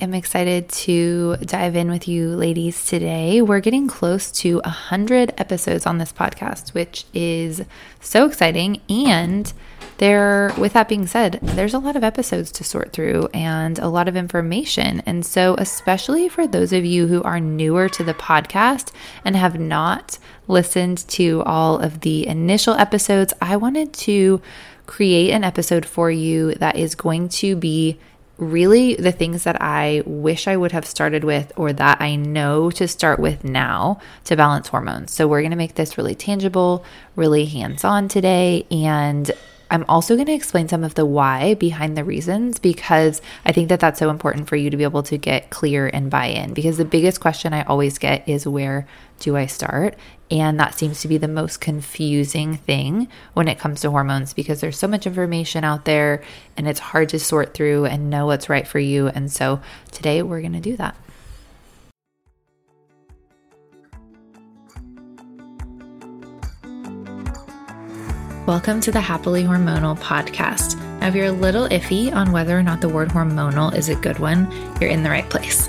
I'm excited to dive in with you ladies today. We're getting close to 100 episodes on this podcast, which is so exciting. And there, with that being said, there's a lot of episodes to sort through and a lot of information. And so, especially for those of you who are newer to the podcast and have not listened to all of the initial episodes, I wanted to create an episode for you that is going to be really the things that I wish I would have started with or that I know to start with now to balance hormones. So, we're going to make this really tangible, really hands on today. And I'm also going to explain some of the why behind the reasons because I think that that's so important for you to be able to get clear and buy in. Because the biggest question I always get is where do I start? And that seems to be the most confusing thing when it comes to hormones because there's so much information out there and it's hard to sort through and know what's right for you. And so today we're going to do that. Welcome to the Happily Hormonal podcast. Now, if you're a little iffy on whether or not the word hormonal is a good one, you're in the right place.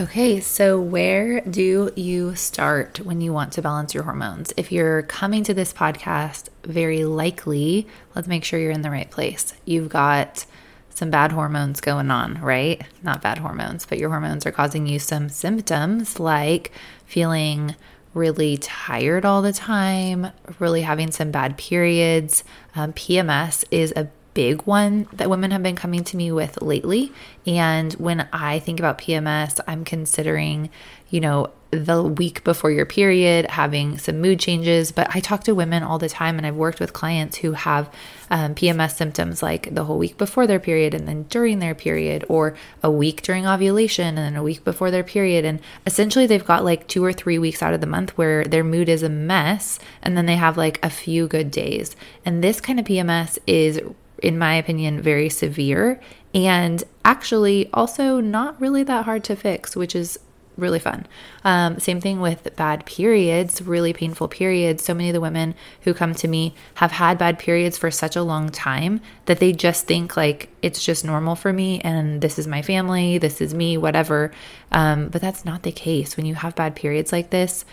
Okay, so where do you start when you want to balance your hormones? If you're coming to this podcast, very likely, let's make sure you're in the right place. You've got some bad hormones going on, right? Not bad hormones, but your hormones are causing you some symptoms like feeling really tired all the time, really having some bad periods. Um, PMS is a big one that women have been coming to me with lately. And when I think about PMS, I'm considering, you know, the week before your period, having some mood changes. But I talk to women all the time, and I've worked with clients who have um, PMS symptoms like the whole week before their period, and then during their period, or a week during ovulation, and then a week before their period. And essentially, they've got like two or three weeks out of the month where their mood is a mess, and then they have like a few good days. And this kind of PMS is in my opinion, very severe and actually also not really that hard to fix, which is really fun. Um, same thing with bad periods, really painful periods. So many of the women who come to me have had bad periods for such a long time that they just think like it's just normal for me and this is my family, this is me, whatever. Um, but that's not the case. When you have bad periods like this,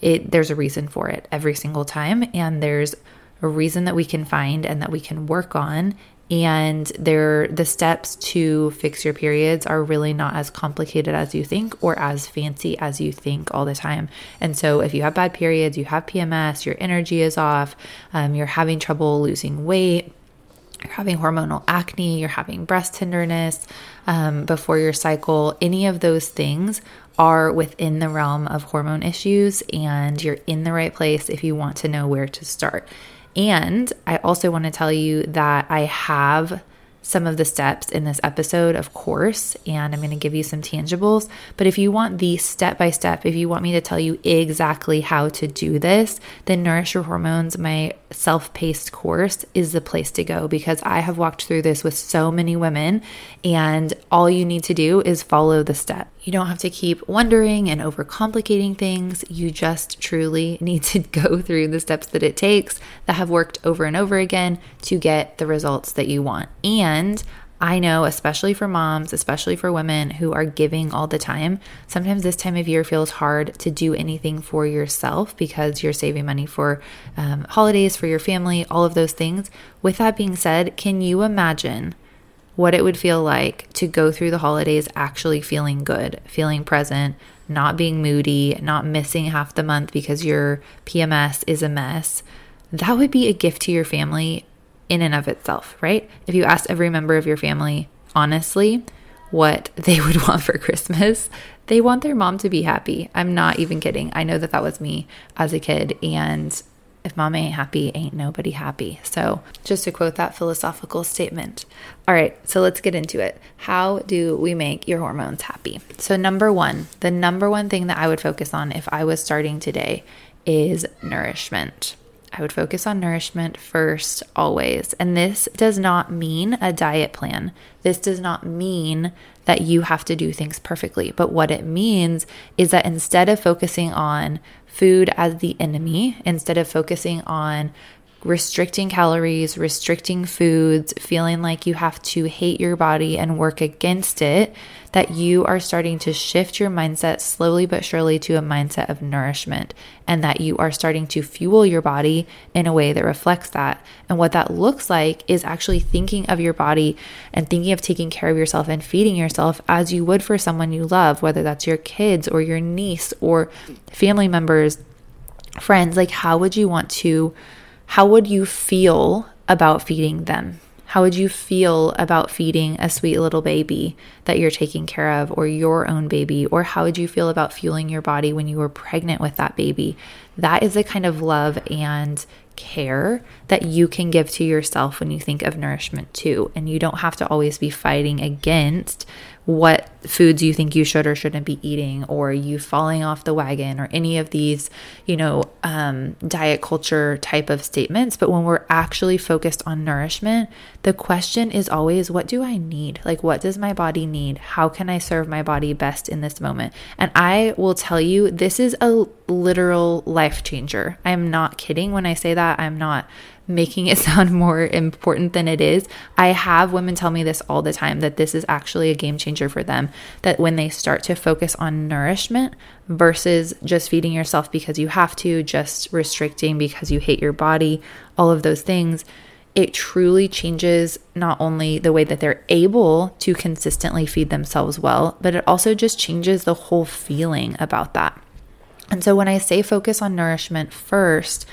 it there's a reason for it every single time, and there's a reason that we can find and that we can work on. And there the steps to fix your periods are really not as complicated as you think or as fancy as you think all the time. And so if you have bad periods you have pms your energy is off um, you're having trouble losing weight you're having hormonal acne you're having breast tenderness um, before your cycle any of those things are within the realm of hormone issues and you're in the right place if you want to know where to start and I also want to tell you that I have some of the steps in this episode, of course, and I'm going to give you some tangibles. But if you want the step by step, if you want me to tell you exactly how to do this, then Nourish Your Hormones, my self paced course, is the place to go because I have walked through this with so many women, and all you need to do is follow the step. You don't have to keep wondering and overcomplicating things. You just truly need to go through the steps that it takes that have worked over and over again to get the results that you want. And I know, especially for moms, especially for women who are giving all the time, sometimes this time of year feels hard to do anything for yourself because you're saving money for um, holidays, for your family, all of those things. With that being said, can you imagine what it would feel like to go through the holidays actually feeling good, feeling present, not being moody, not missing half the month because your PMS is a mess, that would be a gift to your family in and of itself, right? If you ask every member of your family honestly what they would want for Christmas, they want their mom to be happy. I'm not even kidding. I know that that was me as a kid. And if mom ain't happy, ain't nobody happy. So, just to quote that philosophical statement. All right, so let's get into it. How do we make your hormones happy? So, number one, the number one thing that I would focus on if I was starting today is nourishment. I would focus on nourishment first, always. And this does not mean a diet plan. This does not mean that you have to do things perfectly. But what it means is that instead of focusing on food as the enemy, instead of focusing on restricting calories, restricting foods, feeling like you have to hate your body and work against it, that you are starting to shift your mindset slowly but surely to a mindset of nourishment and that you are starting to fuel your body in a way that reflects that. And what that looks like is actually thinking of your body and thinking of taking care of yourself and feeding yourself as you would for someone you love, whether that's your kids or your niece or family members, friends. Like, how would you want to? How would you feel about feeding them? How would you feel about feeding a sweet little baby that you're taking care of, or your own baby? Or how would you feel about fueling your body when you were pregnant with that baby? That is the kind of love and care that you can give to yourself when you think of nourishment too. And you don't have to always be fighting against what foods you think you should or shouldn't be eating, or you falling off the wagon, or any of these, you know, um, diet culture type of statements. But when we're actually focused on nourishment, the question is always, what do I need? Like, what does my body need? How can I serve my body best in this moment? And I will tell you, this is a literal life changer. I'm not kidding when I say that. I'm not making it sound more important than it is. I have women tell me this all the time that this is actually a game changer for them. That when they start to focus on nourishment versus just feeding yourself because you have to, just restricting because you hate your body, all of those things, it truly changes not only the way that they're able to consistently feed themselves well, but it also just changes the whole feeling about that. And so when I say focus on nourishment first,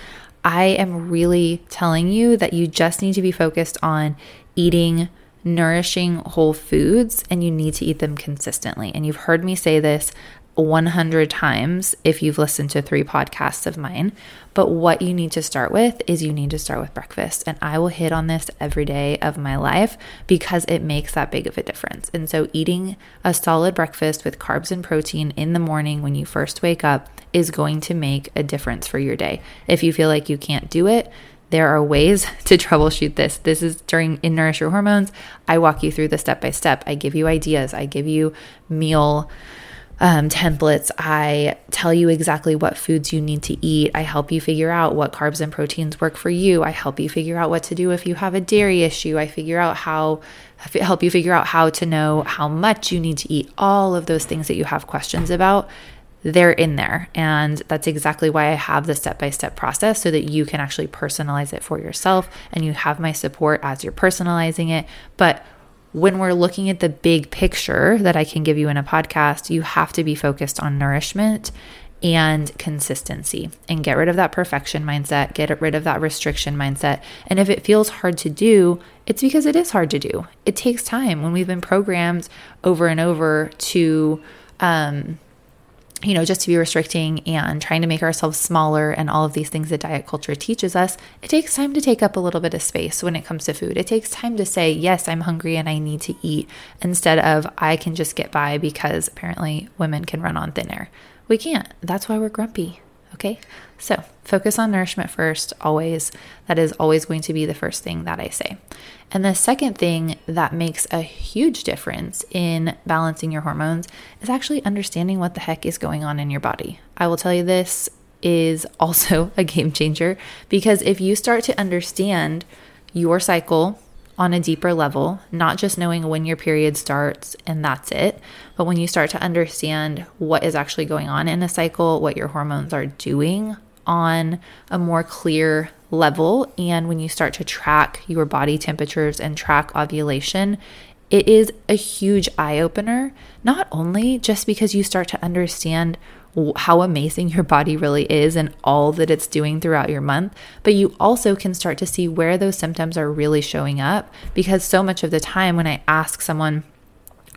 I am really telling you that you just need to be focused on eating nourishing whole foods and you need to eat them consistently. And you've heard me say this 100 times if you've listened to three podcasts of mine. But what you need to start with is you need to start with breakfast. And I will hit on this every day of my life because it makes that big of a difference. And so, eating a solid breakfast with carbs and protein in the morning when you first wake up is going to make a difference for your day. If you feel like you can't do it, there are ways to troubleshoot this. This is during in Nourish Your Hormones. I walk you through the step by step. I give you ideas. I give you meal um, templates. I tell you exactly what foods you need to eat. I help you figure out what carbs and proteins work for you. I help you figure out what to do if you have a dairy issue. I figure out how help you figure out how to know how much you need to eat. All of those things that you have questions about they're in there. And that's exactly why I have the step by step process so that you can actually personalize it for yourself and you have my support as you're personalizing it. But when we're looking at the big picture that I can give you in a podcast, you have to be focused on nourishment and consistency and get rid of that perfection mindset, get rid of that restriction mindset. And if it feels hard to do, it's because it is hard to do. It takes time when we've been programmed over and over to, um, you know, just to be restricting and trying to make ourselves smaller and all of these things that diet culture teaches us, it takes time to take up a little bit of space when it comes to food. It takes time to say, yes, I'm hungry and I need to eat, instead of I can just get by because apparently women can run on thin air. We can't. That's why we're grumpy. Okay. So focus on nourishment first, always. That is always going to be the first thing that I say. And the second thing that makes a huge difference in balancing your hormones is actually understanding what the heck is going on in your body. I will tell you this is also a game changer because if you start to understand your cycle on a deeper level, not just knowing when your period starts and that's it, but when you start to understand what is actually going on in a cycle, what your hormones are doing on a more clear level. And when you start to track your body temperatures and track ovulation, it is a huge eye opener, not only just because you start to understand how amazing your body really is and all that it's doing throughout your month, but you also can start to see where those symptoms are really showing up because so much of the time when I ask someone,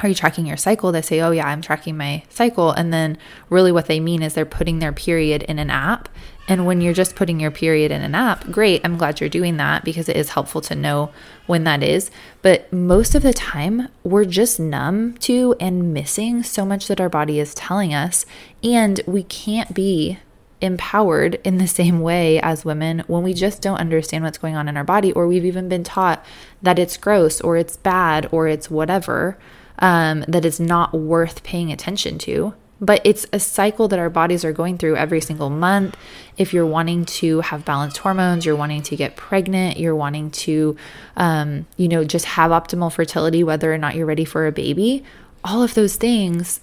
are you tracking your cycle? They say, oh, yeah, I'm tracking my cycle. And then really what they mean is they're putting their period in an app. And when you're just putting your period in an app, great, I'm glad you're doing that because it is helpful to know when that is. But most of the time, we're just numb to and missing so much that our body is telling us. And we can't be empowered in the same way as women when we just don't understand what's going on in our body, or we've even been taught that it's gross or it's bad or it's whatever um, that is not worth paying attention to. But it's a cycle that our bodies are going through every single month. If you're wanting to have balanced hormones, you're wanting to get pregnant, you're wanting to, um, you know, just have optimal fertility, whether or not you're ready for a baby, all of those things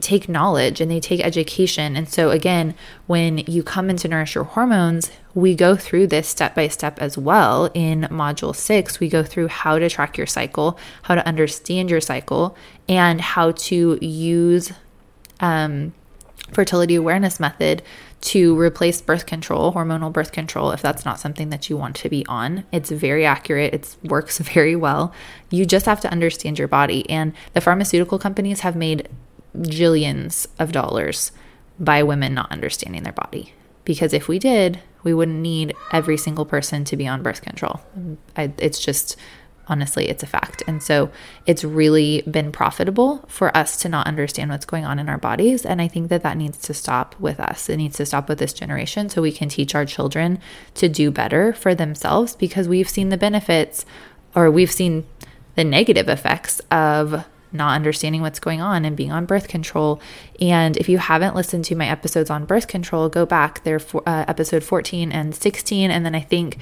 take knowledge and they take education. And so, again, when you come into Nourish Your Hormones, we go through this step by step as well. In module six, we go through how to track your cycle, how to understand your cycle, and how to use um, fertility awareness method to replace birth control, hormonal birth control, if that's not something that you want to be on. It's very accurate, it works very well. You just have to understand your body. And the pharmaceutical companies have made jillions of dollars by women not understanding their body. Because if we did, we wouldn't need every single person to be on birth control. I, it's just, honestly, it's a fact. And so it's really been profitable for us to not understand what's going on in our bodies. And I think that that needs to stop with us. It needs to stop with this generation so we can teach our children to do better for themselves because we've seen the benefits or we've seen the negative effects of not understanding what's going on and being on birth control. And if you haven't listened to my episodes on birth control, go back. They're for, uh, episode 14 and 16. And then I think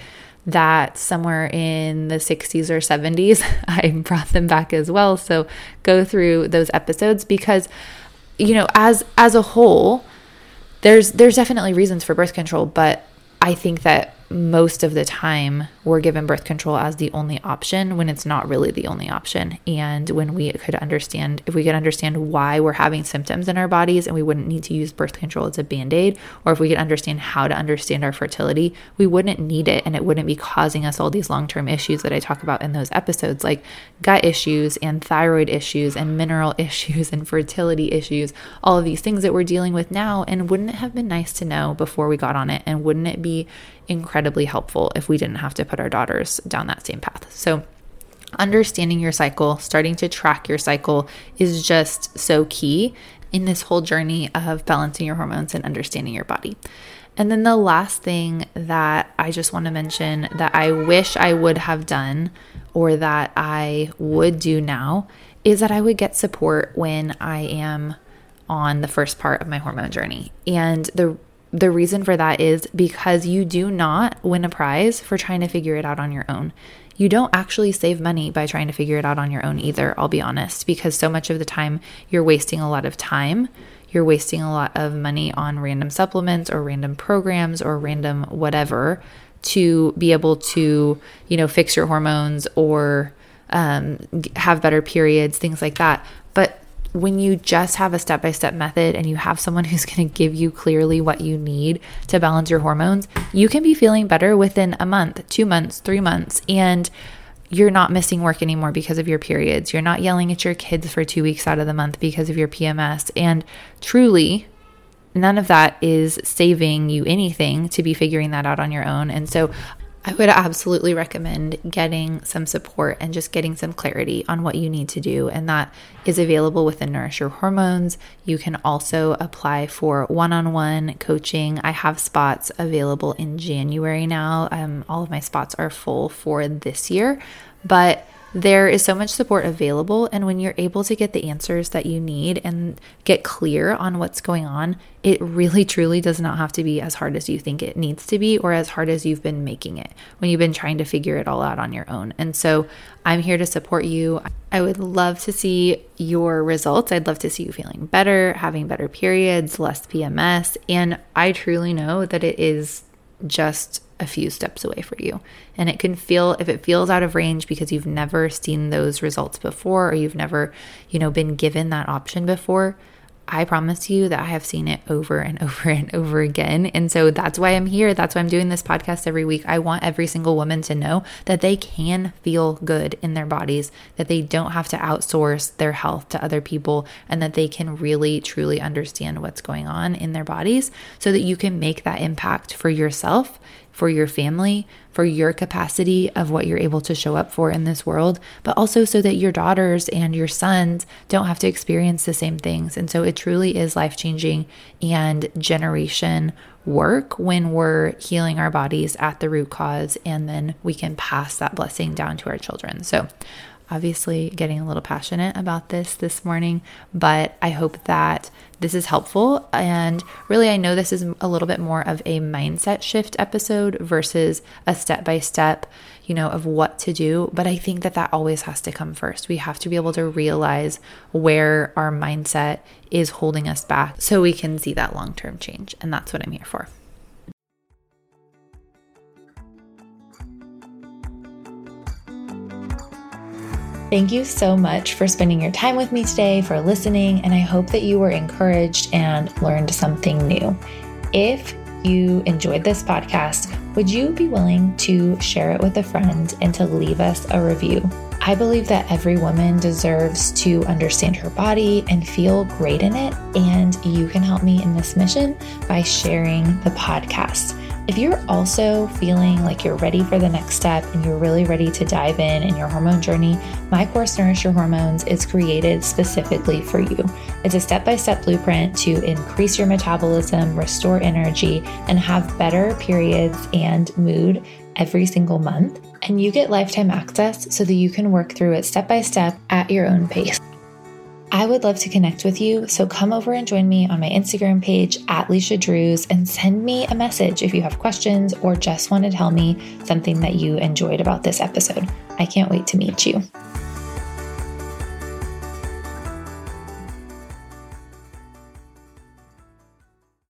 that somewhere in the 60s or 70s, I brought them back as well. So go through those episodes because, you know, as as a whole, there's there's definitely reasons for birth control, but I think that most of the time we're given birth control as the only option when it's not really the only option. And when we could understand, if we could understand why we're having symptoms in our bodies and we wouldn't need to use birth control as a band aid, or if we could understand how to understand our fertility, we wouldn't need it and it wouldn't be causing us all these long term issues that I talk about in those episodes, like gut issues and thyroid issues and mineral issues and fertility issues, all of these things that we're dealing with now. And wouldn't it have been nice to know before we got on it? And wouldn't it be incredibly helpful if we didn't have to put our daughters down that same path. So, understanding your cycle, starting to track your cycle is just so key in this whole journey of balancing your hormones and understanding your body. And then the last thing that I just want to mention that I wish I would have done or that I would do now is that I would get support when I am on the first part of my hormone journey. And the the reason for that is because you do not win a prize for trying to figure it out on your own. You don't actually save money by trying to figure it out on your own either, I'll be honest, because so much of the time you're wasting a lot of time. You're wasting a lot of money on random supplements or random programs or random whatever to be able to, you know, fix your hormones or um, have better periods, things like that. But when you just have a step by step method and you have someone who's going to give you clearly what you need to balance your hormones, you can be feeling better within a month, two months, three months. And you're not missing work anymore because of your periods. You're not yelling at your kids for two weeks out of the month because of your PMS. And truly, none of that is saving you anything to be figuring that out on your own. And so I would absolutely recommend getting some support and just getting some clarity on what you need to do. And that is available within Nourish Your Hormones. You can also apply for one on one coaching. I have spots available in January now. Um, all of my spots are full for this year, but there is so much support available. And when you're able to get the answers that you need and get clear on what's going on, it really truly does not have to be as hard as you think it needs to be or as hard as you've been making it when you've been trying to figure it all out on your own. And so I'm here to support you. I would love to see your results. I'd love to see you feeling better, having better periods, less PMS. And I truly know that it is just a few steps away for you. And it can feel, if it feels out of range because you've never seen those results before or you've never, you know, been given that option before, I promise you that I have seen it over and over and over again. And so that's why I'm here. That's why I'm doing this podcast every week. I want every single woman to know that they can feel good in their bodies, that they don't have to outsource their health to other people, and that they can really, truly understand what's going on in their bodies so that you can make that impact for yourself for your family, for your capacity of what you're able to show up for in this world, but also so that your daughters and your sons don't have to experience the same things. And so it truly is life changing and generation work when we're healing our bodies at the root cause, and then we can pass that blessing down to our children. So obviously getting a little passionate about this this morning, but I hope that this is helpful. And really, I know this is a little bit more of a mindset shift episode versus a step by step, you know, of what to do. But I think that that always has to come first. We have to be able to realize where our mindset is holding us back so we can see that long term change. And that's what I'm here for. Thank you so much for spending your time with me today, for listening, and I hope that you were encouraged and learned something new. If you enjoyed this podcast, would you be willing to share it with a friend and to leave us a review? I believe that every woman deserves to understand her body and feel great in it, and you can help me in this mission by sharing the podcast. If you're also feeling like you're ready for the next step and you're really ready to dive in in your hormone journey, my course Nourish Your Hormones is created specifically for you. It's a step by step blueprint to increase your metabolism, restore energy, and have better periods and mood every single month. And you get lifetime access so that you can work through it step by step at your own pace. I would love to connect with you, so come over and join me on my Instagram page at Leisha Drews and send me a message if you have questions or just want to tell me something that you enjoyed about this episode. I can't wait to meet you.